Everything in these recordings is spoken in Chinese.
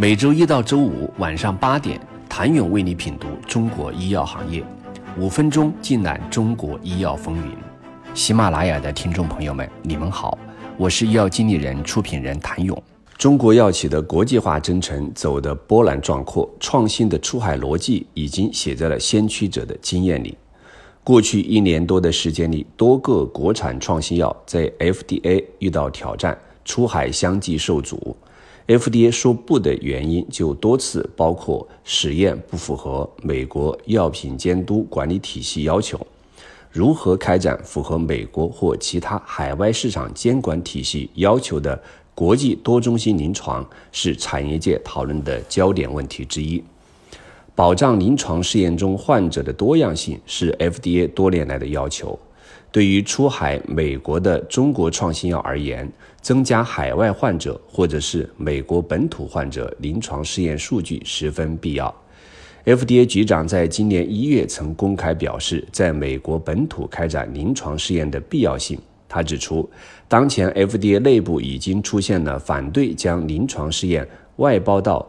每周一到周五晚上八点，谭勇为你品读中国医药行业，五分钟尽览中国医药风云。喜马拉雅的听众朋友们，你们好，我是医药经理人、出品人谭勇。中国药企的国际化征程走得波澜壮阔，创新的出海逻辑已经写在了先驱者的经验里。过去一年多的时间里，多个国产创新药在 FDA 遇到挑战，出海相继受阻。FDA 说不的原因就多次包括实验不符合美国药品监督管理体系要求，如何开展符合美国或其他海外市场监管体系要求的。国际多中心临床是产业界讨论的焦点问题之一。保障临床试验中患者的多样性是 FDA 多年来的要求。对于出海美国的中国创新药而言，增加海外患者或者是美国本土患者临床试验数据十分必要。FDA 局长在今年一月曾公开表示，在美国本土开展临床试验的必要性。他指出，当前 FDA 内部已经出现了反对将临床试验外包到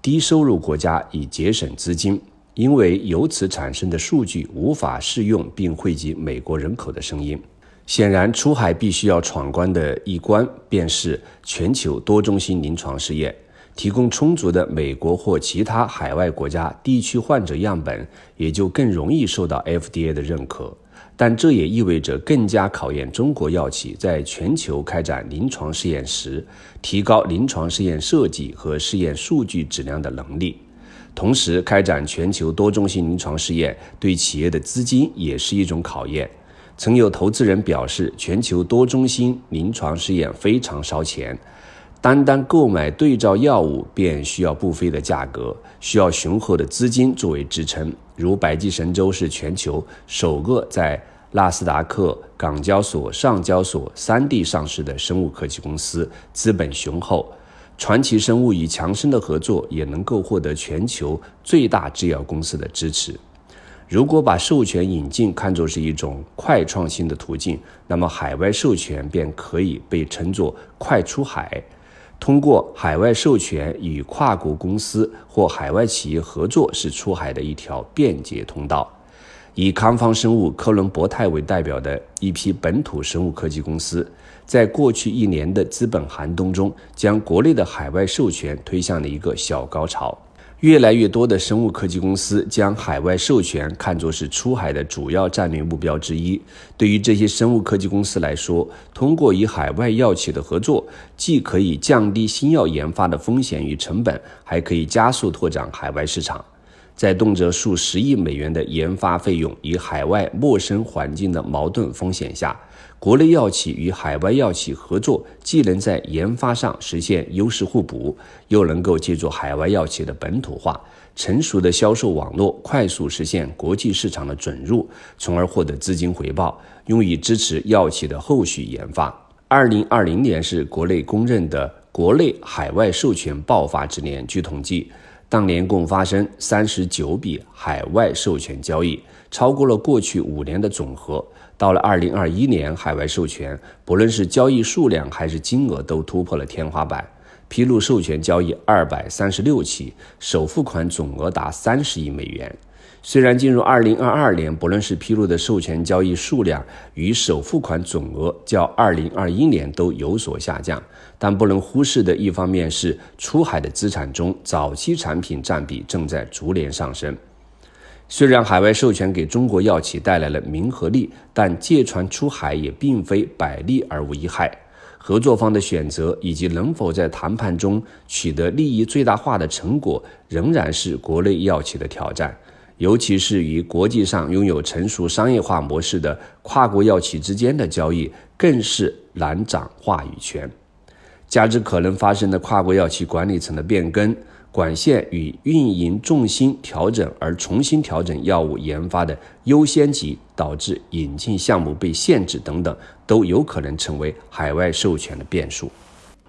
低收入国家以节省资金，因为由此产生的数据无法适用并汇集美国人口的声音。显然，出海必须要闯关的一关，便是全球多中心临床试验，提供充足的美国或其他海外国家地区患者样本，也就更容易受到 FDA 的认可。但这也意味着更加考验中国药企在全球开展临床试验时，提高临床试验设计和试验数据质量的能力。同时，开展全球多中心临床试验对企业的资金也是一种考验。曾有投资人表示，全球多中心临床试验非常烧钱，单单购买对照药物便需要不菲的价格，需要雄厚的资金作为支撑。如百济神州是全球首个在纳斯达克、港交所、上交所三地上市的生物科技公司，资本雄厚。传奇生物与强生的合作也能够获得全球最大制药公司的支持。如果把授权引进看作是一种快创新的途径，那么海外授权便可以被称作快出海。通过海外授权与跨国公司或海外企业合作，是出海的一条便捷通道。以康方生物、科伦博泰为代表的一批本土生物科技公司，在过去一年的资本寒冬中，将国内的海外授权推向了一个小高潮。越来越多的生物科技公司将海外授权看作是出海的主要战略目标之一。对于这些生物科技公司来说，通过与海外药企的合作，既可以降低新药研发的风险与成本，还可以加速拓展海外市场。在动辄数十亿美元的研发费用与海外陌生环境的矛盾风险下，国内药企与海外药企合作，既能在研发上实现优势互补，又能够借助海外药企的本土化、成熟的销售网络，快速实现国际市场的准入，从而获得资金回报，用以支持药企的后续研发。二零二零年是国内公认的国内海外授权爆发之年，据统计。当年共发生三十九笔海外授权交易，超过了过去五年的总和。到了二零二一年，海外授权不论是交易数量还是金额都突破了天花板，披露授权交易二百三十六起，首付款总额达三十亿美元。虽然进入二零二二年，不论是披露的授权交易数量与首付款总额，较二零二一年都有所下降，但不能忽视的一方面是出海的资产中，早期产品占比正在逐年上升。虽然海外授权给中国药企带来了名和利，但借船出海也并非百利而无一害。合作方的选择以及能否在谈判中取得利益最大化的成果，仍然是国内药企的挑战。尤其是与国际上拥有成熟商业化模式的跨国药企之间的交易，更是难掌话语权。加之可能发生的跨国药企管理层的变更、管线与运营重心调整而重新调整药物研发的优先级，导致引进项目被限制等等，都有可能成为海外授权的变数。